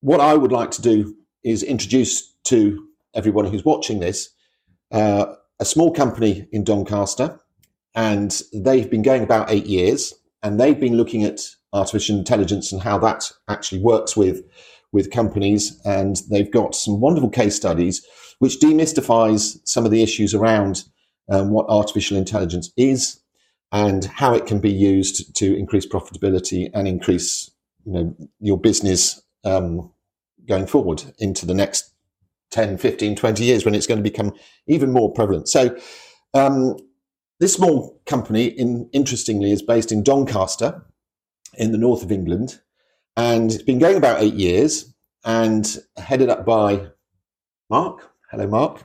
what I would like to do is introduce to everyone who's watching this uh, a small company in Doncaster, and they've been going about eight years, and they've been looking at artificial intelligence and how that actually works with with companies, and they've got some wonderful case studies which demystifies some of the issues around um, what artificial intelligence is and how it can be used to increase profitability and increase you know your business um, going forward into the next 10 15 20 years when it's going to become even more prevalent. So um, this small company in, interestingly is based in doncaster in the north of england and it's been going about eight years and headed up by mark. Hello mark.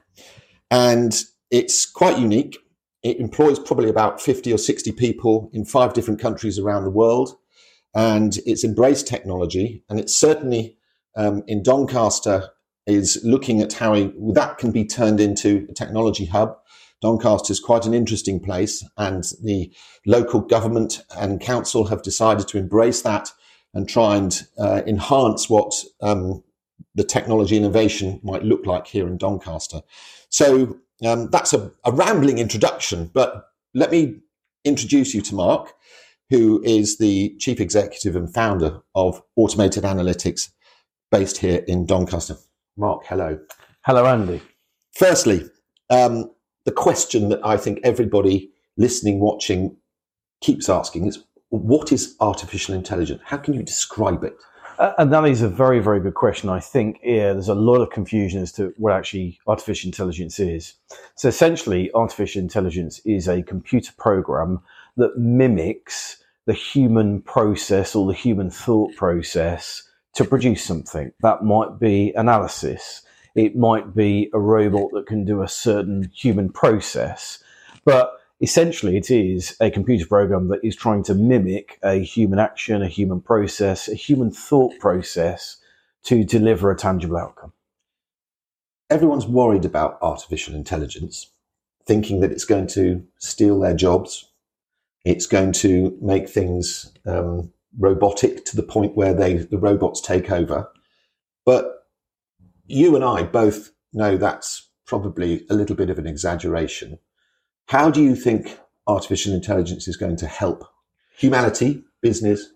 And it's quite unique. It employs probably about 50 or 60 people in five different countries around the world and it's embraced technology and it's certainly um, in Doncaster is looking at how that can be turned into a technology hub. Doncaster is quite an interesting place, and the local government and council have decided to embrace that and try and uh, enhance what um, the technology innovation might look like here in Doncaster. So um, that's a, a rambling introduction, but let me introduce you to Mark, who is the chief executive and founder of Automated Analytics based here in Doncaster. Mark, hello. Hello, Andy. Firstly, um, the question that I think everybody listening, watching keeps asking is what is artificial intelligence? How can you describe it? Uh, and that is a very, very good question. I think yeah, there's a lot of confusion as to what actually artificial intelligence is. So essentially, artificial intelligence is a computer program that mimics the human process or the human thought process to produce something. That might be analysis. It might be a robot that can do a certain human process. But essentially, it is a computer program that is trying to mimic a human action, a human process, a human thought process to deliver a tangible outcome. Everyone's worried about artificial intelligence, thinking that it's going to steal their jobs. It's going to make things um, robotic to the point where they the robots take over. But you and I both know that's probably a little bit of an exaggeration. How do you think artificial intelligence is going to help humanity, business?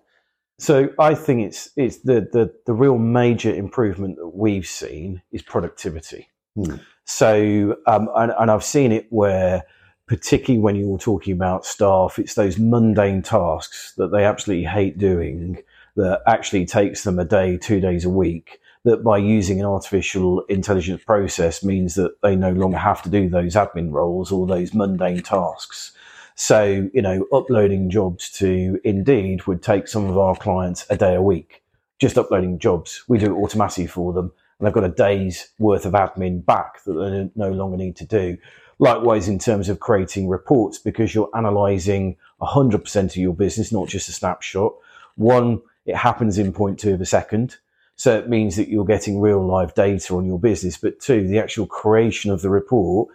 So I think it's it's the the, the real major improvement that we've seen is productivity. Hmm. So um, and, and I've seen it where particularly when you're talking about staff, it's those mundane tasks that they absolutely hate doing that actually takes them a day, two days a week. That by using an artificial intelligence process means that they no longer have to do those admin roles or those mundane tasks. So, you know, uploading jobs to Indeed would take some of our clients a day a week, just uploading jobs. We do it automatically for them and they've got a day's worth of admin back that they no longer need to do. Likewise, in terms of creating reports, because you're analyzing 100% of your business, not just a snapshot. One, it happens in 0.2 of a second. So it means that you're getting real live data on your business. But two, the actual creation of the report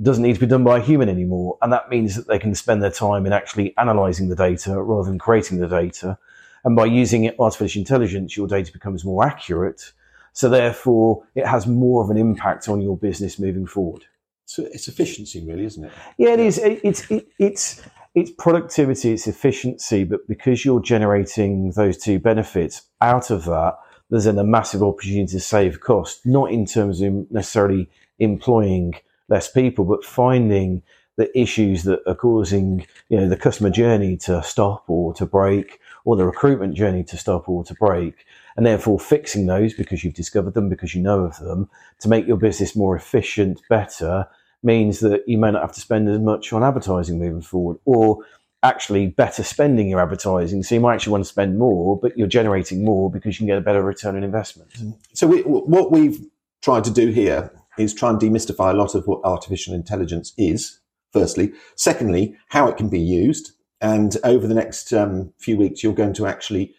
doesn't need to be done by a human anymore. And that means that they can spend their time in actually analyzing the data rather than creating the data. And by using artificial intelligence, your data becomes more accurate. So therefore, it has more of an impact on your business moving forward. So it's efficiency, really, isn't it? Yeah, it is. It's it, it's it's productivity, it's efficiency, but because you're generating those two benefits out of that, there's then a massive opportunity to save cost, not in terms of necessarily employing less people, but finding the issues that are causing you know the customer journey to stop or to break, or the recruitment journey to stop or to break, and therefore fixing those because you've discovered them, because you know of them, to make your business more efficient, better, means that you may not have to spend as much on advertising moving forward, or actually better spending your advertising. So you might actually want to spend more, but you're generating more because you can get a better return on investment. So we, what we've tried to do here is try and demystify a lot of what artificial intelligence is. Firstly, secondly, how it can be used, and over the next um, few weeks, you're going to actually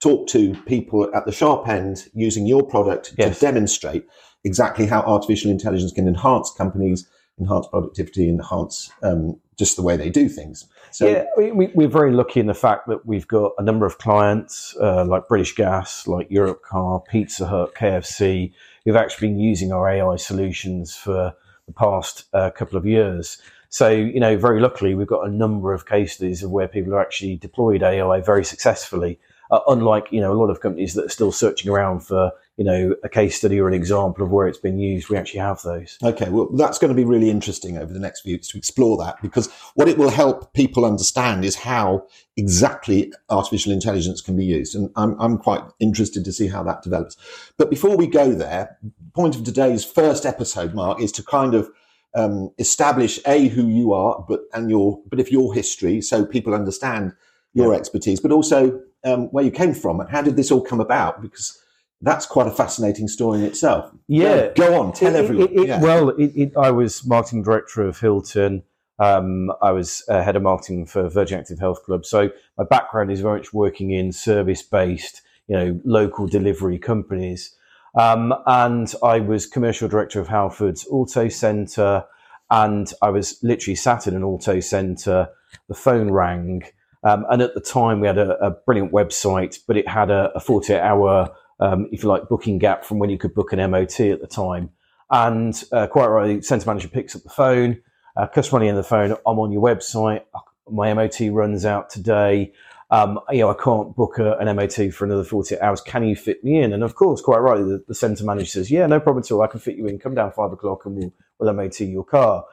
talk to people at the sharp end using your product yes. to demonstrate exactly how artificial intelligence can enhance companies enhance productivity, enhance um, just the way they do things. So, yeah, we, we're very lucky in the fact that we've got a number of clients uh, like British Gas, like Europcar, Pizza Hut, KFC, who've actually been using our AI solutions for the past uh, couple of years. So, you know, very luckily, we've got a number of case studies of where people have actually deployed AI very successfully. Uh, unlike, you know, a lot of companies that are still searching around for, you know, a case study or an example of where it's been used, we actually have those. Okay, well, that's going to be really interesting over the next few weeks to explore that because what it will help people understand is how exactly artificial intelligence can be used. And I'm, I'm quite interested to see how that develops. But before we go there, point of today's first episode, Mark, is to kind of um, establish a who you are, but and your but if your history, so people understand your yeah. expertise, but also um, where you came from and how did this all come about? Because that's quite a fascinating story in itself. Yeah, go, go on, tell it, everyone. It, it, yeah. Well, I was marketing director of Hilton. Um, I was uh, head of marketing for Virgin Active Health Club. So my background is very much working in service-based, you know, local delivery companies. Um, and I was commercial director of Halfords Auto Centre, and I was literally sat in an auto centre. The phone rang, um, and at the time we had a, a brilliant website, but it had a, a 48 hour, um, if you like, booking gap from when you could book an MOT at the time. And uh, quite right, the centre manager picks up the phone, uh, customer on the phone, I'm on your website, my MOT runs out today um, you know, I can't book a, an MOT for another 48 hours. Can you fit me in? And of course, quite right, the, the centre manager says, yeah, no problem at all. I can fit you in. Come down five o'clock and we'll, we'll MOT your car.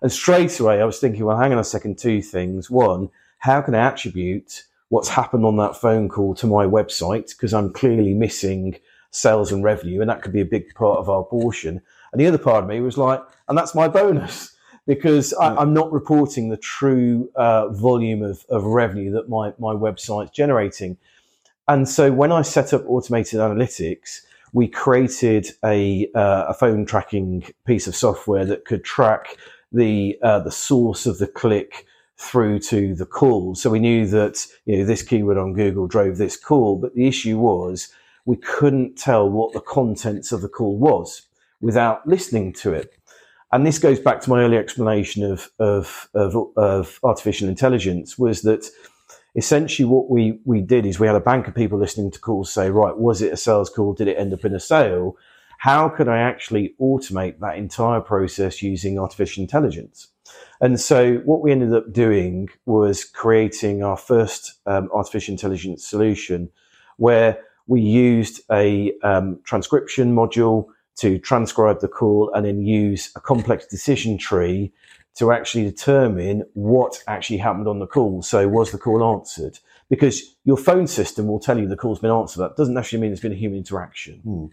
And straight away, I was thinking, well, hang on a second, two things. One, how can I attribute what's happened on that phone call to my website? Because I'm clearly missing sales and revenue, and that could be a big part of our portion. And the other part of me was like, and that's my bonus because I, am not reporting the true uh, volume of, of revenue that my, my website's generating. And so when I set up automated analytics, we created a, uh, a phone tracking piece of software that could track the uh, the source of the click through to the call. So we knew that you know this keyword on Google drove this call, but the issue was we couldn't tell what the contents of the call was without listening to it and this goes back to my earlier explanation of, of, of, of, artificial intelligence was that essentially what we, we did is we had a bank of people listening to calls say, right, was it a sales call? Did it end up in a sale? How could I actually automate that entire process using artificial intelligence? And so what we ended up doing was creating our first um, artificial intelligence solution where we used a um, transcription module to transcribe the call and then use a complex decision tree to actually determine what actually happened on the call. So was the call answered? Because your phone system will tell you the call's been answered. That doesn't actually mean there's been a human interaction. Hmm.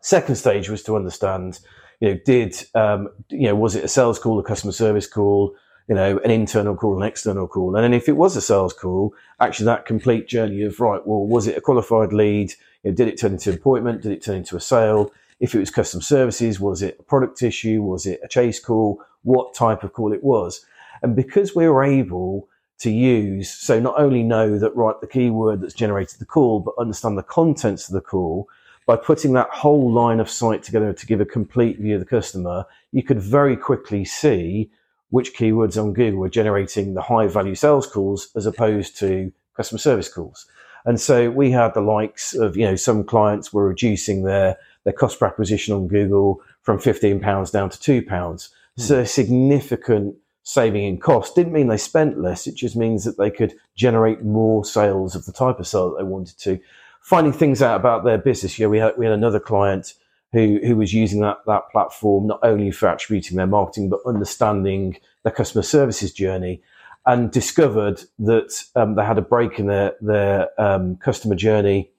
Second stage was to understand, you know, did, um, you know, was it a sales call, a customer service call, you know, an internal call, an external call? And then if it was a sales call, actually that complete journey of, right, well, was it a qualified lead? You know, did it turn into an appointment? Did it turn into a sale? If it was custom services, was it a product issue? Was it a chase call? What type of call it was? And because we were able to use, so not only know that, right, the keyword that's generated the call, but understand the contents of the call, by putting that whole line of sight together to give a complete view of the customer, you could very quickly see which keywords on Google were generating the high value sales calls as opposed to customer service calls. And so we had the likes of, you know, some clients were reducing their their cost per acquisition on Google from £15 down to £2. Mm. So significant saving in cost. Didn't mean they spent less. It just means that they could generate more sales of the type of sale that they wanted to. Finding things out about their business. Yeah, we had, we had another client who, who was using that, that platform not only for attributing their marketing, but understanding their customer services journey and discovered that um, they had a break in their, their um, customer journey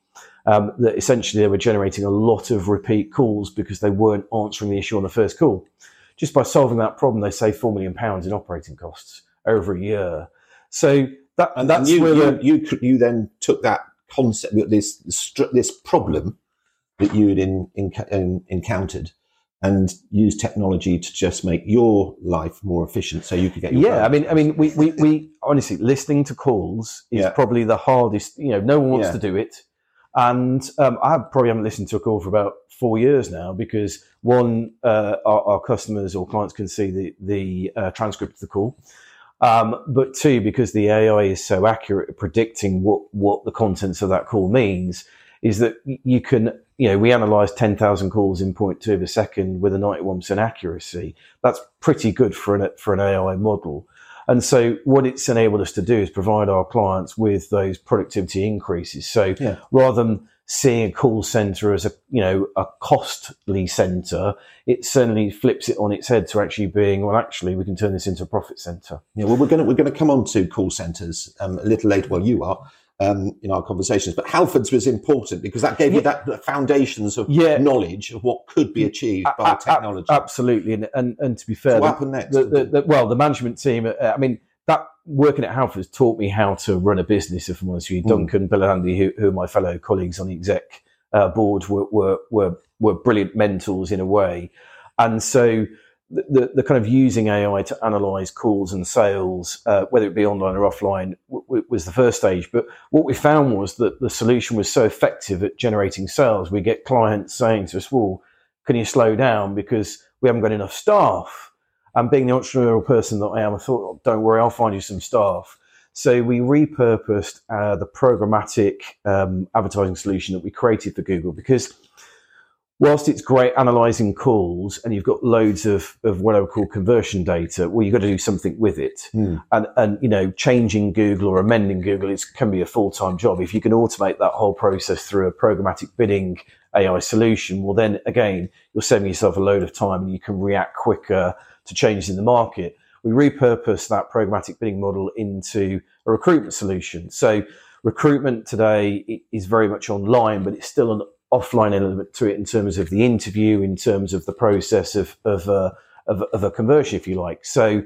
um, that essentially they were generating a lot of repeat calls because they weren't answering the issue on the first call. Just by solving that problem, they saved four million pounds in operating costs over a year. So that and that's you, where you, you, you then took that concept, this this problem that you had in, in, in, encountered, and use technology to just make your life more efficient so you could get yeah i mean i mean we, we, we honestly listening to calls is yeah. probably the hardest you know no one wants yeah. to do it And um, I probably haven't listened to a call for about four years now because one, uh, our, our, customers or clients can see the, the uh, transcript of the call. Um, but two, because the AI is so accurate at predicting what, what the contents of that call means, is that you can, you know, we analyze 10,000 calls in 0.2 of a second with a 91% accuracy. That's pretty good for an, for an AI model. And so what it's enabled us to do is provide our clients with those productivity increases. So yeah. rather than seeing a call center as a, you know, a costly center, it certainly flips it on its head to actually being, well, actually, we can turn this into a profit center. Yeah. Well, we're going to, we're going to come on to call centers um, a little later. Well, you are um, in our conversations. But Halfords was important because that gave yeah. you that the foundations of yeah. knowledge of what could be achieved by a, technology. absolutely, and, and and to be fair, so what happened next? The, the, the, well, the management team. Uh, I mean, that working at Halfords taught me how to run a business. If I'm honest with you, mm. Duncan, Bill, and Andy, who, who, are my fellow colleagues on the exec uh, board, were, were were were brilliant mentors in a way, and so the, the kind of using AI to analyze calls and sales, uh, whether it be online or offline, w- w- was the first stage. But what we found was that the solution was so effective at generating sales. We get clients saying to us, well, can you slow down because we haven't got enough staff? And being the entrepreneurial person that I am, I thought, oh, don't worry, I'll find you some staff. So we repurposed uh, the programmatic um, advertising solution that we created for Google because whilst it's great analyzing calls and you've got loads of, of what I would call conversion data, well, you've got to do something with it. Mm. And, and, you know, changing Google or amending Google is, can be a full time job. If you can automate that whole process through a programmatic bidding AI solution, well, then again, you're saving yourself a load of time and you can react quicker to changes in the market. We repurpose that programmatic bidding model into a recruitment solution. So recruitment today is very much online, but it's still an offline element to it in terms of the interview, in terms of the process of of, uh, of, of, a conversion, if you like. So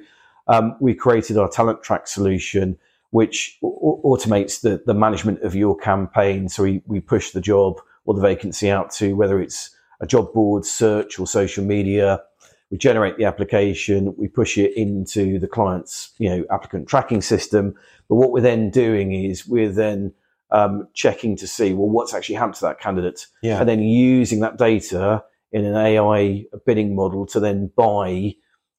um, we created our talent track solution, which automates the, the management of your campaign. So we, we push the job or the vacancy out to whether it's a job board, search, or social media. We generate the application, we push it into the client's, you know, applicant tracking system. But what we're then doing is we're then um, checking to see well what's actually happened to that candidate, yeah. and then using that data in an AI bidding model to then buy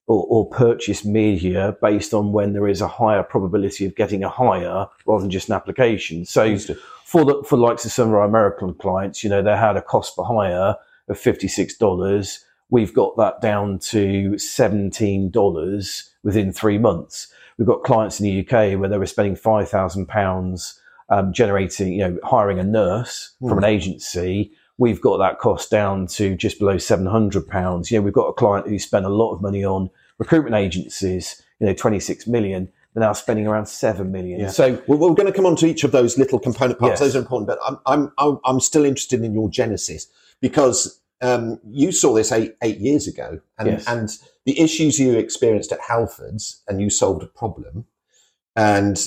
or, or, purchase media based on when there is a higher probability of getting a hire rather than just an application. So for the for the likes of some of our American clients, you know, they had a cost per hire of fifty six dollars. We've got that down to seventeen dollars within three months. We've got clients in the UK where they were spending five thousand pounds um, generating, you know, hiring a nurse mm. from an agency, we've got that cost down to just below seven hundred pounds. You know, we've got a client who spent a lot of money on recruitment agencies. You know, twenty six million. They're now spending around seven million. Yeah. So we're, we're, going to come on to each of those little component parts. Yes. Those are important, but I'm I'm I'm still interested in your genesis because um, you saw this eight eight years ago, and yes. and the issues you experienced at Halfords, and you solved a problem, and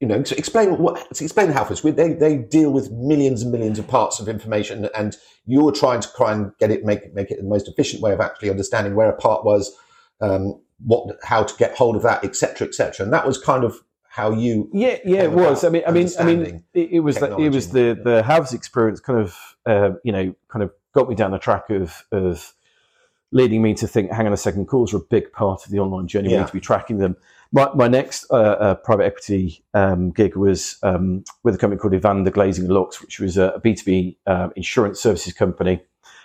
you know, to explain what to explain how this they they deal with millions and millions of parts of information, and you're trying to try and get it make make it the most efficient way of actually understanding where a part was, um, what how to get hold of that, etc., etc. And that was kind of how you yeah yeah it was. I mean I mean I mean it, it was the, it was the the house experience kind of uh, you know kind of got me down the track of of leading me to think, hang on a second, calls are a big part of the online journey. Yeah. We need to be tracking them. My, my next uh, uh, private equity um, gig was um, with a company called Evander Glazing Locks, which was a B2B uh, insurance services company.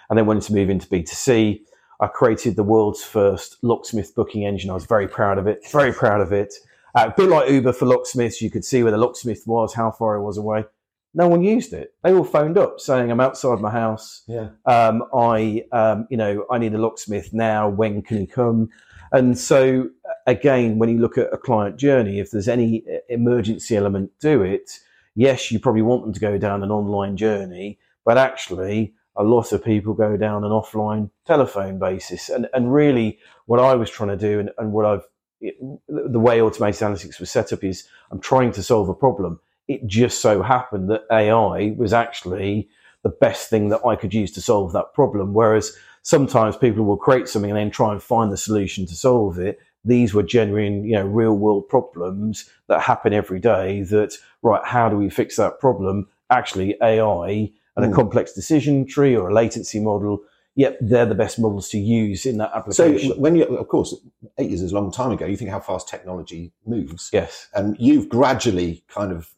And then wanted to move into B2C. I created the world's first locksmith booking engine. I was very proud of it, very proud of it. Uh, a bit like Uber for locksmiths, you could see where the locksmith was, how far it was away. No one used it. They all phoned up saying, "I'm outside my house. Yeah. Um, I, um, you know, I need a locksmith now. When can he come?" And so, again, when you look at a client journey, if there's any uh, emergency element to it, yes, you probably want them to go down an online journey, but actually, a lot of people go down an offline telephone basis. And, and really, what I was trying to do and, and what I've, the way automated analytics was set up is I'm trying to solve a problem. It just so happened that AI was actually the best thing that I could use to solve that problem. Whereas sometimes people will create something and then try and find the solution to solve it. These were genuine, you know, real world problems that happen every day that, right, how do we fix that problem? actually AI and mm. a complex decision tree or a latency model, yep, they're the best models to use in that application. So when you, of course, eight years is a long time ago. You think how fast technology moves. Yes. And you've gradually kind of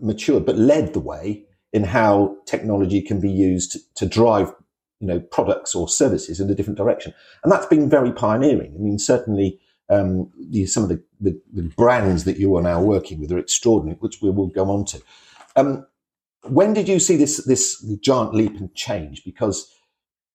matured, but led the way in how technology can be used to, to drive, you know, products or services in a different direction. And that's been very pioneering. I mean, certainly um, the, some of the, the, the, brands that you are now working with are extraordinary, which we will go on to. Um, when did you see this this giant leap and change? Because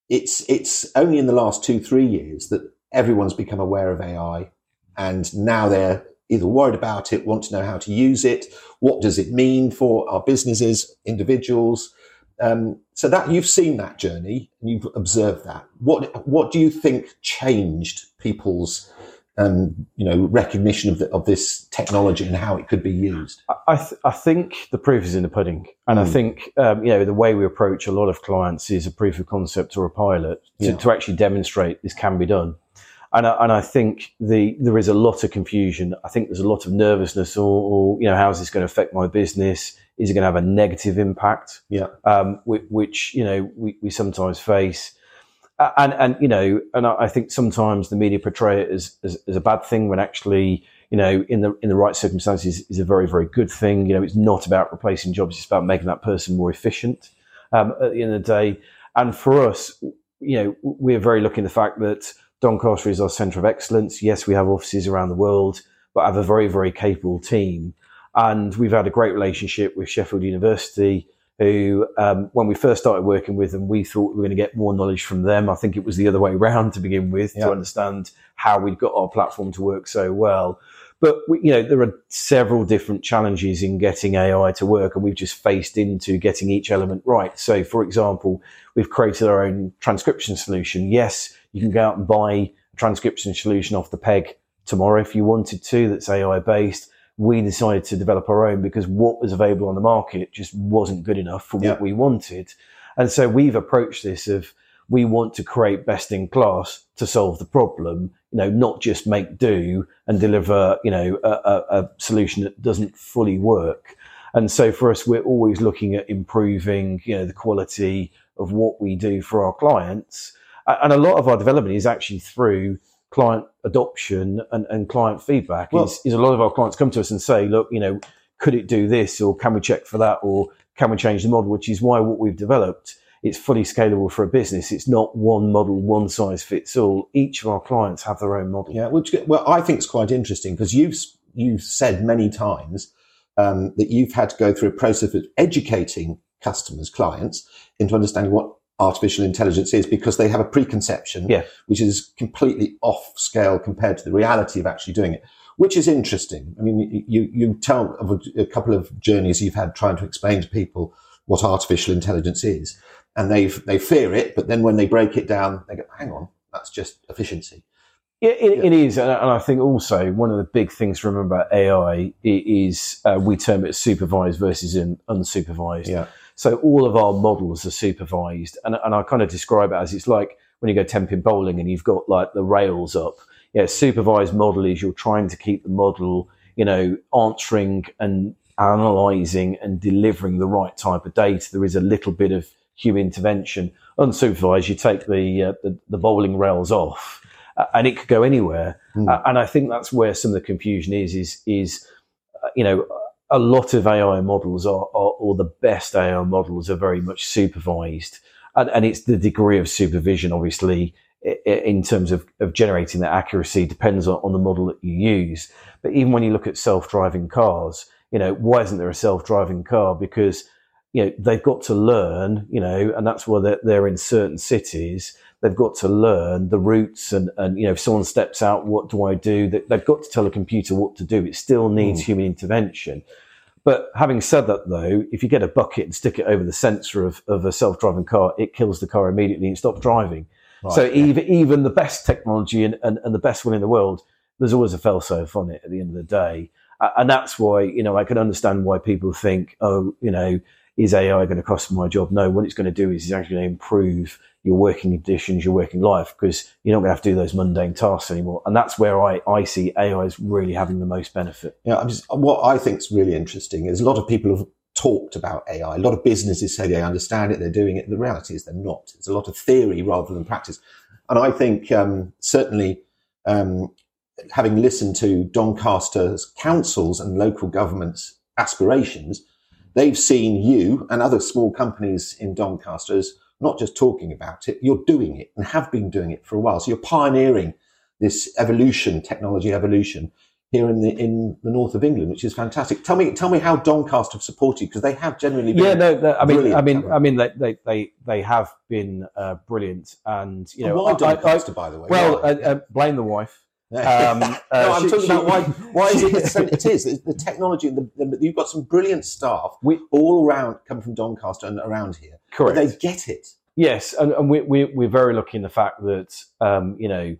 it's it's only in the last two three years that everyone's become aware of AI, and now they're either worried about it, want to know how to use it, what does it mean for our businesses, individuals. Um, so that you've seen that journey and you've observed that. What what do you think changed people's um, you know recognition of, the, of this technology and how it could be used? I, th- I think the proof is in the pudding, and mm. I hmm. think um, you know the way we approach a lot of clients is a proof of concept or a pilot to, yeah. to actually demonstrate this can be done. And I, and I think the there is a lot of confusion. I think there's a lot of nervousness, or, or you know, how is this going to affect my business? Is it going to have a negative impact? Yeah, um, which, which, you know we, we sometimes face and and you know, and I think sometimes the media portray it as, as, as a bad thing when actually, you know, in the in the right circumstances is a very very good thing. You know, it's not about replacing jobs; it's about making that person more efficient. Um, at the end of the day, and for us, you know, we're very lucky in the fact that Doncaster is our centre of excellence. Yes, we have offices around the world, but I have a very very capable team, and we've had a great relationship with Sheffield University who, um, when we first started working with them, we thought we were going to get more knowledge from them. I think it was the other way around to begin with yeah. to understand how we'd got our platform to work so well. But we, you know, there are several different challenges in getting AI to work, and we've just faced into getting each element right. So, for example, we've created our own transcription solution. Yes, you can go out and buy a transcription solution off the peg tomorrow if you wanted to. That's AI based we decided to develop our own because what was available on the market just wasn't good enough for what we wanted. And so we've approached this of we want to create best in class to solve the problem, you know, not just make do and deliver, you know, a, a, a solution that doesn't fully work. And so for us, we're always looking at improving, you know, the quality of what we do for our clients. And a lot of our development is actually through client adoption and, and client feedback well, is, is a lot of our clients come to us and say, look, you know, could it do this or can we check for that or can we change the model? Which is why what we've developed, it's fully scalable for a business. It's not one model, one size fits all. Each of our clients have their own model. Yeah, which well, I think is quite interesting because you've you've said many times um, that you've had to go through a process of educating customers, clients, into understanding what artificial intelligence is because they have a preconception, yeah. which is completely off scale compared to the reality of actually doing it, which is interesting. I mean, you, you tell of a, a couple of journeys you've had trying to explain to people what artificial intelligence is and they they fear it, but then when they break it down, they go, hang on, that's just efficiency. Yeah, it, yeah. it is, and I think also one of the big things to remember about AI is uh, we term it supervised versus unsupervised. Yeah. So all of our models are supervised. And, and I kind of describe it as it's like when you go tenpin bowling and you've got like the rails up. Yeah, supervised model is you're trying to keep the model, you know, answering and analyzing and delivering the right type of data. There is a little bit of human intervention. Unsupervised, you take the, uh, the, the, bowling rails off uh, and it could go anywhere. Mm. Uh, and I think that's where some of the confusion is, is, is, uh, you know, a lot of AI models are, are, or the best AI models are very much supervised. And, and it's the degree of supervision, obviously, in terms of, of generating that accuracy depends on, on the model that you use. But even when you look at self-driving cars, you know, why isn't there a self-driving car? Because, you know, they've got to learn, you know, and that's why they're, they're in certain cities they've got to learn the routes and, and, you know, if someone steps out, what do I do? They've got to tell a computer what to do. It still needs mm. human intervention. But having said that, though, if you get a bucket and stick it over the sensor of, of a self-driving car, it kills the car immediately and stops driving. Right, so yeah. even even the best technology and, and, and, the best one in the world, there's always a fail-safe on it at the end of the day. And that's why, you know, I can understand why people think, oh, you know, is AI going to cost my job? No, what it's going to do is it's actually going to improve your working conditions, your working life, because you're not going to have to do those mundane tasks anymore. And that's where I, I see AI is really having the most benefit. Yeah, just, what I think is really interesting is a lot of people have talked about AI. A lot of businesses say they understand it, they're doing it. The reality is they're not. It's a lot of theory rather than practice. And I think um, certainly um, having listened to Doncaster's councils and local governments' aspirations, they've seen you and other small companies in Doncaster as not just talking about it, you're doing it and have been doing it for a while. So you're pioneering this evolution, technology evolution here in the in the north of England, which is fantastic. Tell me, tell me how Doncaster have supported because they have genuinely been. Yeah, no, I mean, I mean, I mean, they they they, they have been uh, brilliant, and you know, and why Doncaster, I, by the way? Well, uh, uh, blame the wife. Um, no, I'm she, talking she, about why. Why is it? it is the, the technology. The, the, you've got some brilliant staff we, all around, come from Doncaster and around here. Correct. they get it. Yes, and, and we, we, we're very lucky in the fact that um, you know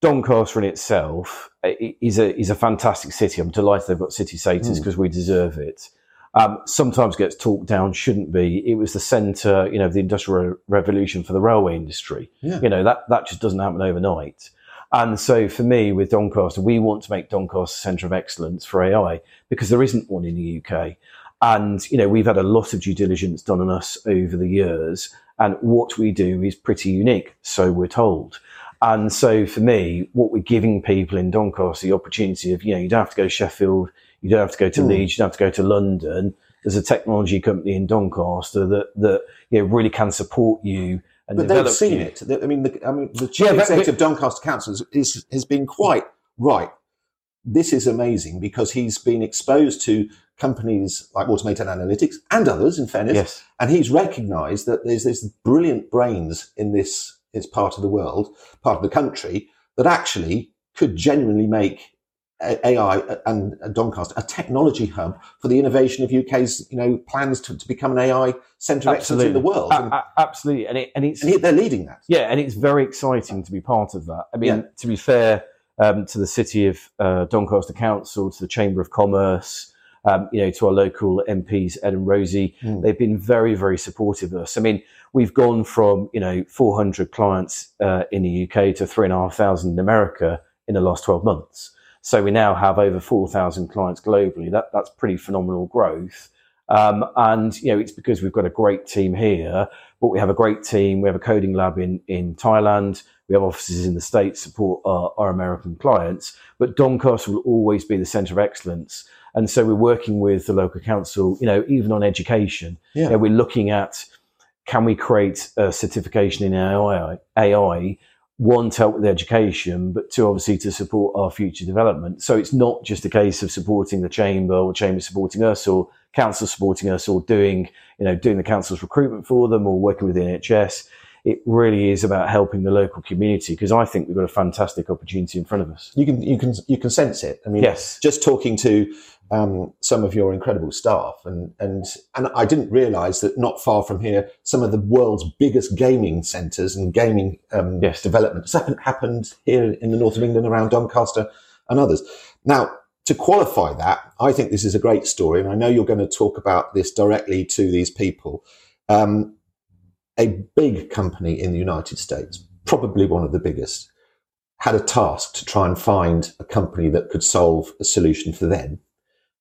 Doncaster in itself is a is a fantastic city. I'm delighted they've got city status because mm. we deserve it. Um, sometimes gets talked down, shouldn't be. It was the centre, you know, of the industrial revolution for the railway industry. Yeah. You know that that just doesn't happen overnight. And so for me, with Doncaster, we want to make Doncaster a centre of excellence for AI because there isn't one in the UK. And you know, we've had a lot of due diligence done on us over the years, and what we do is pretty unique, so we're told. And so for me, what we're giving people in Doncaster the opportunity of, you know, you don't have to go to Sheffield, you don't have to go to mm. Leeds, you don't have to go to London. There's a technology company in Doncaster that, that, you know, really can support you and but they've seen you. it. I mean, the, I mean, the chief yeah, executive of Doncaster Council is, has been quite right. This is amazing because he's been exposed to companies like Automated Analytics and others, in fairness. Yes. And he's recognized that there's this brilliant brains in this its part of the world, part of the country, that actually could genuinely make AI and Doncaster a technology hub for the innovation of UK's you know plans to, to become an AI centre of excellence in the world. And, a- absolutely, and, it, and it's and they're leading that. Yeah, and it's very exciting to be part of that. I mean, yeah. to be fair um, to the city of uh, Doncaster Council, to the Chamber of Commerce, um, you know, to our local MPs, Ed and Rosie. Mm. They've been very, very supportive of us. I mean, we've gone from, you know, 400 clients uh, in the UK to 3,500 in America in the last 12 months. So we now have over 4,000 clients globally. That, that's pretty phenomenal growth. Um, and, you know, it's because we've got a great team here, but we have a great team. We have a coding lab in, in Thailand. We have offices in the States support our, our American clients, but Doncaster will always be the center of excellence. And so we're working with the local council, you know, even on education. Yeah. You know, we're looking at can we create a certification in AI, AI, one to help with education, but two obviously to support our future development. So it's not just a case of supporting the chamber or chamber supporting us or council supporting us or doing, you know, doing the council's recruitment for them or working with the NHS it really is about helping the local community because I think we've got a fantastic opportunity in front of us. You can you can you can sense it. I mean, yes. Just talking to um, some of your incredible staff, and and and I didn't realise that not far from here, some of the world's biggest gaming centres and gaming um, yes. developments happened here in the north of England around Doncaster and others. Now, to qualify that, I think this is a great story, and I know you're going to talk about this directly to these people. Um, a big company in the United States, probably one of the biggest, had a task to try and find a company that could solve a solution for them.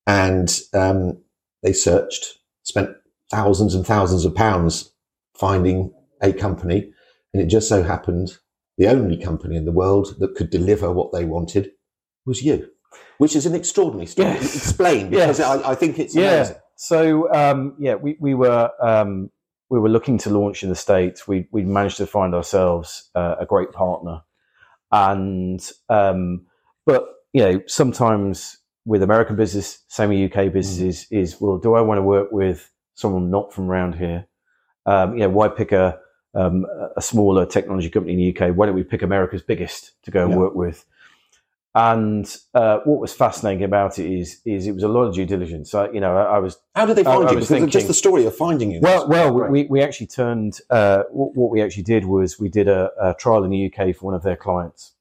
And um, they searched, spent thousands and thousands of pounds finding a company. And it just so happened the only company in the world that could deliver what they wanted was you, which is an extraordinary story. Yes. Explain, because yes. I, I, think it's yeah. So, um, yeah, we, we were um, we were looking to launch in the states, we we managed to find ourselves uh, a great partner, and um, but you know sometimes with American business, same with UK businesses, mm. is well, do I want to work with someone not from around here? Um, you know, why pick a um, a smaller technology company in the UK? Why don't we pick America's biggest to go and yeah. work with? And uh, what was fascinating about it is, is it was a lot of due diligence. So, you know, I, I was. How did they find I, you? I because thinking, just the story of finding you. Well, well, we, we actually turned. Uh, what, what, we actually did was we did a, a, trial in the UK for one of their clients.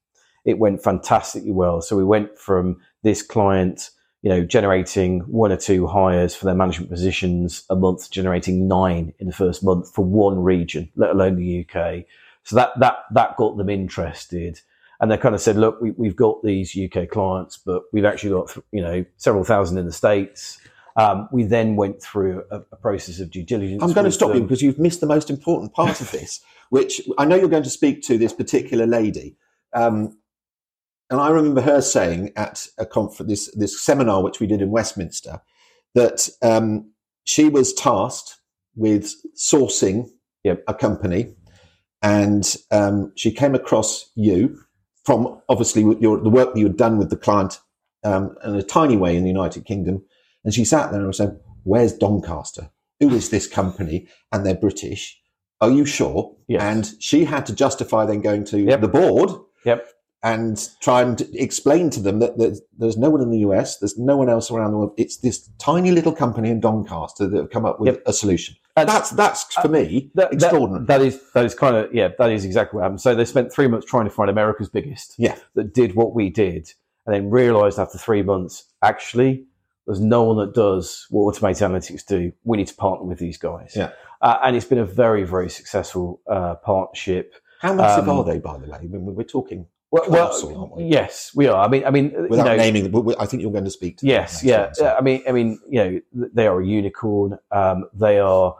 It went fantastically well. So we went from this client, you know, generating one or two hires for their management positions a month, generating nine in the first month for one region, let alone the UK. So that that that got them interested and they kind of said, look, we, have got these UK clients, but we've actually got, you know, several thousand in the States. Um, we then went through a, a, process of due diligence. I'm going to stop them. you because you've missed the most important part of this, which I know you're going to speak to this particular lady. Um, and I remember her saying at a conference, this, this seminar which we did in Westminster, that um, she was tasked with sourcing yep. a company, and um, she came across you from obviously your, the work that you had done with the client um, in a tiny way in the United Kingdom, and she sat there and said, "Where's Doncaster? Who is this company? And they're British. Are you sure?" Yes. And she had to justify then going to yep. the board. Yep and try and explain to them that, that, there's no one in the US, there's no one else around the world. It's this tiny little company in Doncaster that have come up with yep. a solution. That's that's for me that, extraordinary. That, that is that is kind of yeah, that is exactly what happened. So they spent three months trying to find America's biggest. Yeah, that did what we did, and then realised after three months, actually, there's no one that does what Automated Analytics do. We need to partner with these guys. Yeah, uh, and it's been a very very successful uh, partnership. How massive um, are they, by the way? I mean, we're talking well, well we? yes, we are. I mean, I mean, without you know, naming them, I think you're going to speak. to Yes, yeah. One, I mean, I mean, you know, they are a unicorn. Um, they are.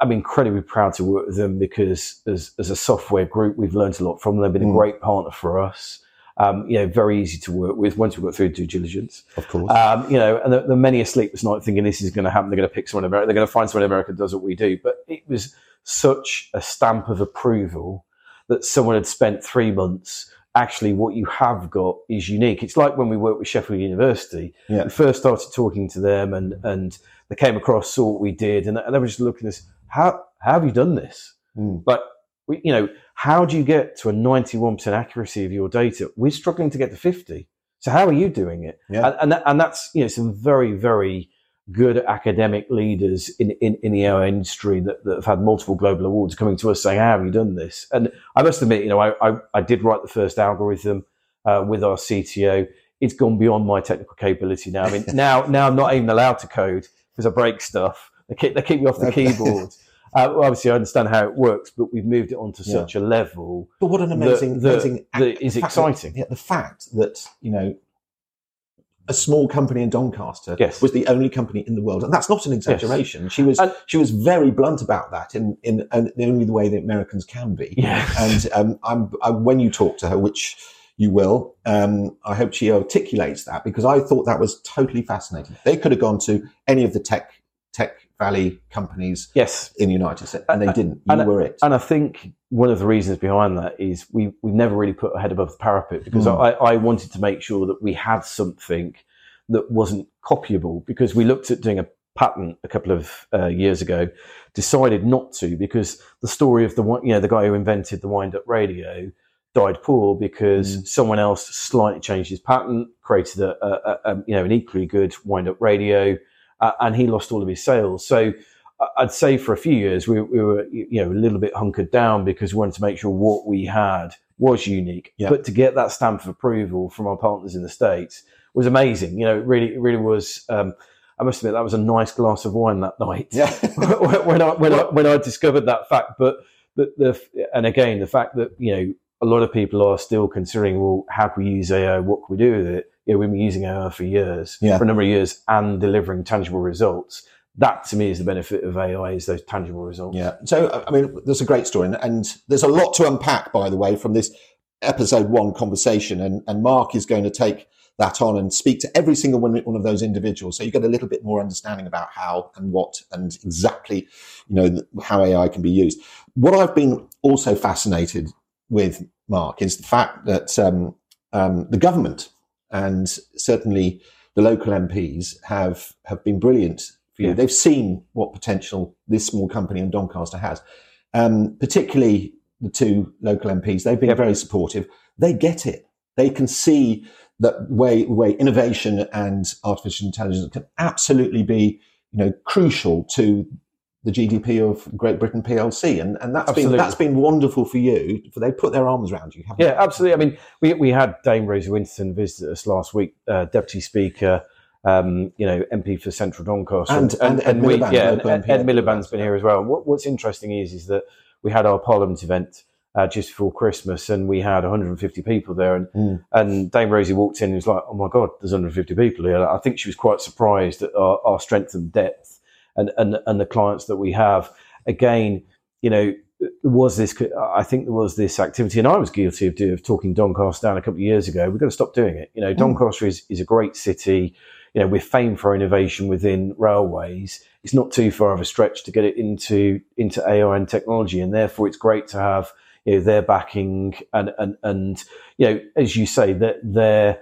I'm incredibly proud to work with them because, as, as a software group, we've learned a lot from them. They've been mm. a great partner for us. Um, you know, very easy to work with once we've got through due diligence. Of course. Um, you know, and the, the many a sleepless night thinking this is going to happen. They're going to pick someone in America. They're going to find someone in America that does what we do. But it was such a stamp of approval that someone had spent three months actually what you have got is unique. It's like when we worked with Sheffield University. Yeah. We first started talking to them and, and they came across, saw what we did, and, and they were just looking at us, how, how have you done this? Mm. But, we, you know, how do you get to a 91% accuracy of your data? We're struggling to get to 50. So how are you doing it? Yeah. And, and, that, and that's, you know, some very, very good academic leaders in, in, in the AI industry that, that, have had multiple global awards coming to us saying, How have you done this? And I must admit, you know, I, I, I did write the first algorithm uh, with our CTO. It's gone beyond my technical capability now. I mean, now, now I'm not even allowed to code because I break stuff. They keep, they keep me off the keyboard. Uh, well, obviously, I understand how it works, but we've moved it on to yeah. such a level. But what an amazing, that, amazing that is exciting. That, yeah, the fact that you know a small company in Doncaster yes. was the only company in the world, and that's not an exaggeration. Yes. She was and, she was very blunt about that in in, in the only the way that Americans can be. Yes. And um, I'm, I, when you talk to her, which you will, um, I hope she articulates that because I thought that was totally fascinating. They could have gone to any of the tech valley companies yes. in the United States, and they didn't. You and, were it. And I think one of the reasons behind that is we we've never really put our head above the parapet because mm. I, I wanted to make sure that we had something that wasn't copyable because we looked at doing a patent a couple of uh, years ago, decided not to because the story of the you know the guy who invented the wind up radio died poor because mm. someone else slightly changed his patent, created a, a, a you know an equally good wind up radio, uh, and he lost all of his sales. So I'd say for a few years we, we, were you know a little bit hunkered down because we wanted to make sure what we had was unique. Yeah. But to get that stamp of approval from our partners in the states was amazing. You know, it really, it really was. Um, I must admit that was a nice glass of wine that night. Yeah. when I when I when I discovered that fact, but the, the and again the fact that you know a lot of people are still considering, well, how can we use AI? What can we do with it? You know, we've been using AI for years, yeah. for a number of years, and delivering tangible results. That to me is the benefit of AI is those tangible results. Yeah. So I mean, there's a great story, and, and there's a lot to unpack, by the way, from this episode one conversation. And, and Mark is going to take that on and speak to every single one, one of those individuals. So you get a little bit more understanding about how and what and exactly, you know, how AI can be used. What I've been also fascinated with, Mark, is the fact that um, um, the government and certainly the local MPs have have been brilliant for you. Yeah. They've seen what potential this small company in Doncaster has, um, particularly the two local MPs. They've been yep. very supportive. They get it. They can see that way way innovation and artificial intelligence can absolutely be you know crucial to the GDP of Great Britain PLC, and and that's absolutely. been that's been wonderful for you. For they put their arms around you. yeah, absolutely. I mean, we we had Dame Rosie Winterton visit us last week, uh, Deputy Speaker. Um, you know, MP for Central Doncaster, and and, and, and we, Miliband, yeah, and Ed Miliband's been here as well. What, what's interesting is is that we had our Parliament event uh, just before Christmas, and we had 150 people there. And mm. and Dame Rosie walked in and was like, "Oh my God, there's 150 people here." I think she was quite surprised at our, our strength and depth, and and and the clients that we have. Again, you know, was this. I think there was this activity, and I was guilty of, of talking Doncaster down a couple of years ago. We've got to stop doing it. You know, mm. Doncaster is is a great city. You know, we're famed for innovation within railways. It's not too far of a stretch to get it into into AI and technology, and therefore it's great to have you know, their backing and, and, and, you know, as you say, that their,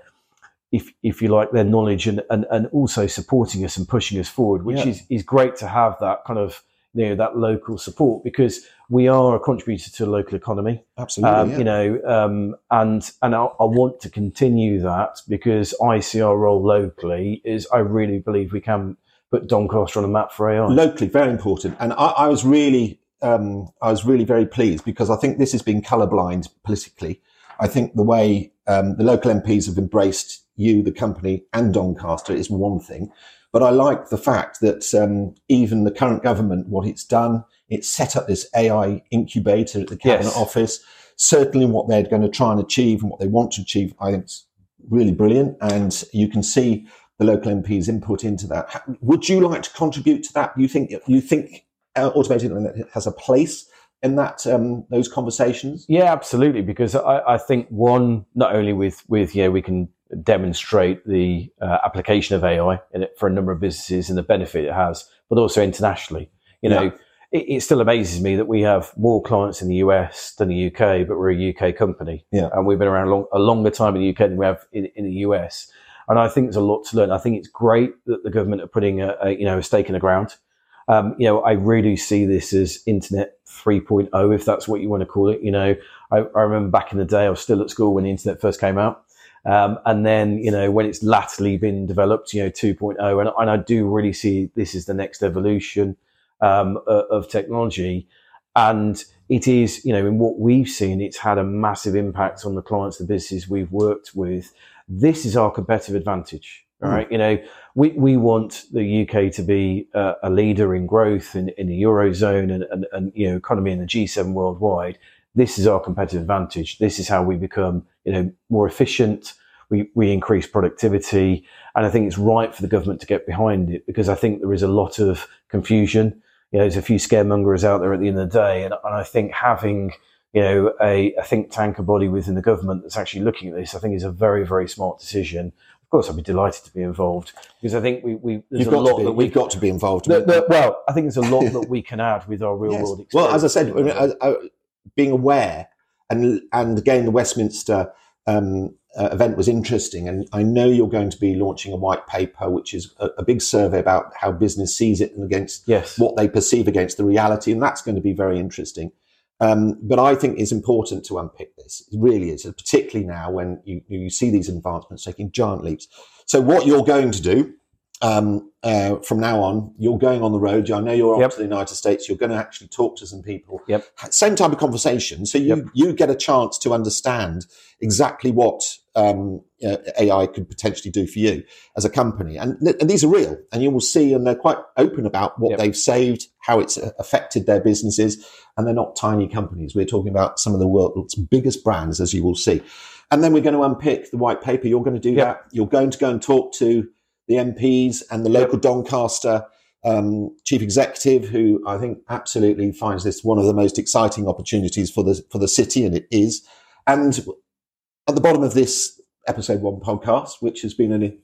if, if you like, their knowledge and, and, and also supporting us and pushing us forward, which yeah. is, is great to have that kind of, you know, that local support because we are a contributor to the local economy. Absolutely. Um, yeah. You know, um, and, and I, I, want to continue that because I see our role locally is I really believe we can put Doncaster on a map for AI. Locally, very important. And I, I was really um, I was really very pleased because I think this has been colourblind politically. I think the way um, the local MPs have embraced you, the company, and Doncaster is one thing. But I like the fact that um, even the current government, what it's done, it's set up this AI incubator at the Cabinet yes. Office. Certainly, what they're going to try and achieve and what they want to achieve, I think, is really brilliant. And you can see the local MPs' input into that. Would you like to contribute to that? You think you think uh, automated has a place in that um, those conversations? Yeah, absolutely. Because I, I, think one, not only with with yeah, we can demonstrate the uh, application of AI in it for a number of businesses and the benefit it has, but also internationally. You know, yeah. it, it, still amazes me that we have more clients in the US than the UK, but we're a UK company. Yeah, and we've been around long, a longer time in the UK than we have in, in, the US. And I think there's a lot to learn. I think it's great that the government are putting a, a you know a stake in the ground um, you know, I really see this as internet 3.0, if that's what you want to call it. You know, I, I remember back in the day, I was still at school when the internet first came out. Um, and then, you know, when it's latterly been developed, you know, 2.0, and, and I do really see this is the next evolution um, of technology. And it is, you know, in what we've seen, it's had a massive impact on the clients, the businesses we've worked with. This is our competitive advantage, hmm. right? Mm. You know, we, we want the UK to be a, a leader in growth in, in the Eurozone and, and, and, you know, economy in the G7 worldwide. This is our competitive advantage. This is how we become, you know, more efficient. We, we increase productivity. And I think it's right for the government to get behind it because I think there is a lot of confusion. You know, there's a few scaremongers out there at the end of the day. And, and I think having, you know, a, a think tank, a body within the government that's actually looking at this, I think is a very, very smart decision Of course, I'd be delighted to be involved because I think we, we there's You've a lot be, that we've got to be involved. The, the, well, I think there's a lot that we can add with our real yes. world experience. Well, as I said, I mean, I, I, being aware and and again, the Westminster um, uh, event was interesting, and I know you're going to be launching a white paper, which is a, a big survey about how business sees it and against yes. what they perceive against the reality, and that's going to be very interesting. Um, but I think it's important to unpick this. It really is, particularly now when you, you see these advancements taking giant leaps. So what you're going to do um, uh, from now on, you're going on the road. I know you're off yep. to the United States. You're going to actually talk to some people. Yep. Same type of conversation. So you, yep. you get a chance to understand exactly what um, uh, AI could potentially do for you as a company. And, and, these are real and you will see, and they're quite open about what they've saved, how it's uh, affected their businesses. And they're not tiny companies. We're talking about some of the world's biggest brands, as you will see. And then we're going to unpick the white paper. You're going to do that. You're going to go and talk to the MPs and the local Doncaster um, chief executive, who I think absolutely finds this one of the most exciting opportunities for the for the city, and it is. And at the bottom of this episode one podcast, which has been an,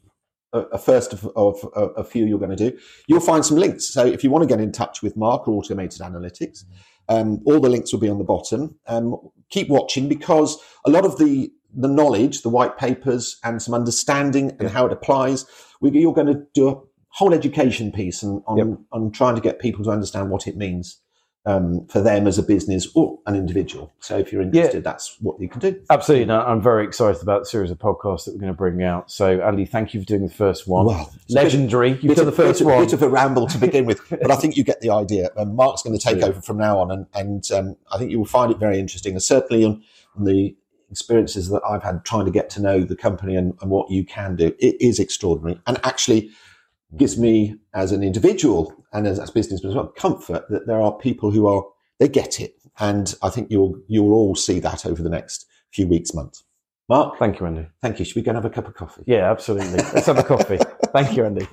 a, a, first of, of, of, a few you're going to do, you'll find some links. So if you want to get in touch with Mark or Automated Analytics, um, all the links will be on the bottom. Um, keep watching because a lot of the the knowledge, the white papers, and some understanding and how it applies. We, you're going to do a whole education piece on on, yep. on trying to get people to understand what it means um, for them as a business or an individual. So if you're interested, yeah. that's what you can do. Absolutely. No, I'm very excited about the series of podcasts that we're going to bring out. So Andy, thank you for doing the first one. Well, Legendary. You've done the first bit, one. Bit of a ramble to begin with, but I think you get the idea. Um, Mark's going to take yeah. over from now on, and, and um, I think you will find it very interesting. And certainly on, on the experiences that I've had trying to get to know the company and, and what you can do, it is extraordinary. And actually, gives me as an individual and as, as business as well comfort that there are people who are they get it and I think you'll you'll all see that over the next few weeks, months. Mark, Thank you, Andy. thank you. Should we go and have a cup of coffee? Yeah, absolutely. Let's have a coffee. Thank you, Andy.